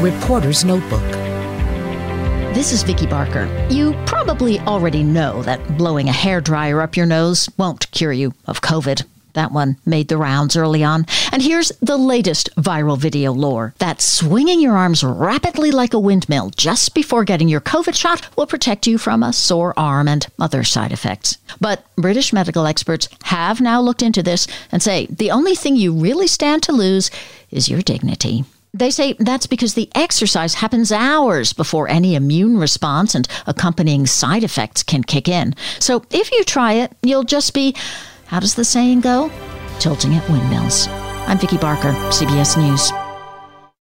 Reporter's Notebook. This is Vicki Barker. You probably already know that blowing a hair dryer up your nose won't cure you of COVID. That one made the rounds early on. And here's the latest viral video lore that swinging your arms rapidly like a windmill just before getting your COVID shot will protect you from a sore arm and other side effects. But British medical experts have now looked into this and say the only thing you really stand to lose is your dignity. They say that's because the exercise happens hours before any immune response and accompanying side effects can kick in. So if you try it, you'll just be, how does the saying go? Tilting at windmills. I'm Vicki Barker, CBS News.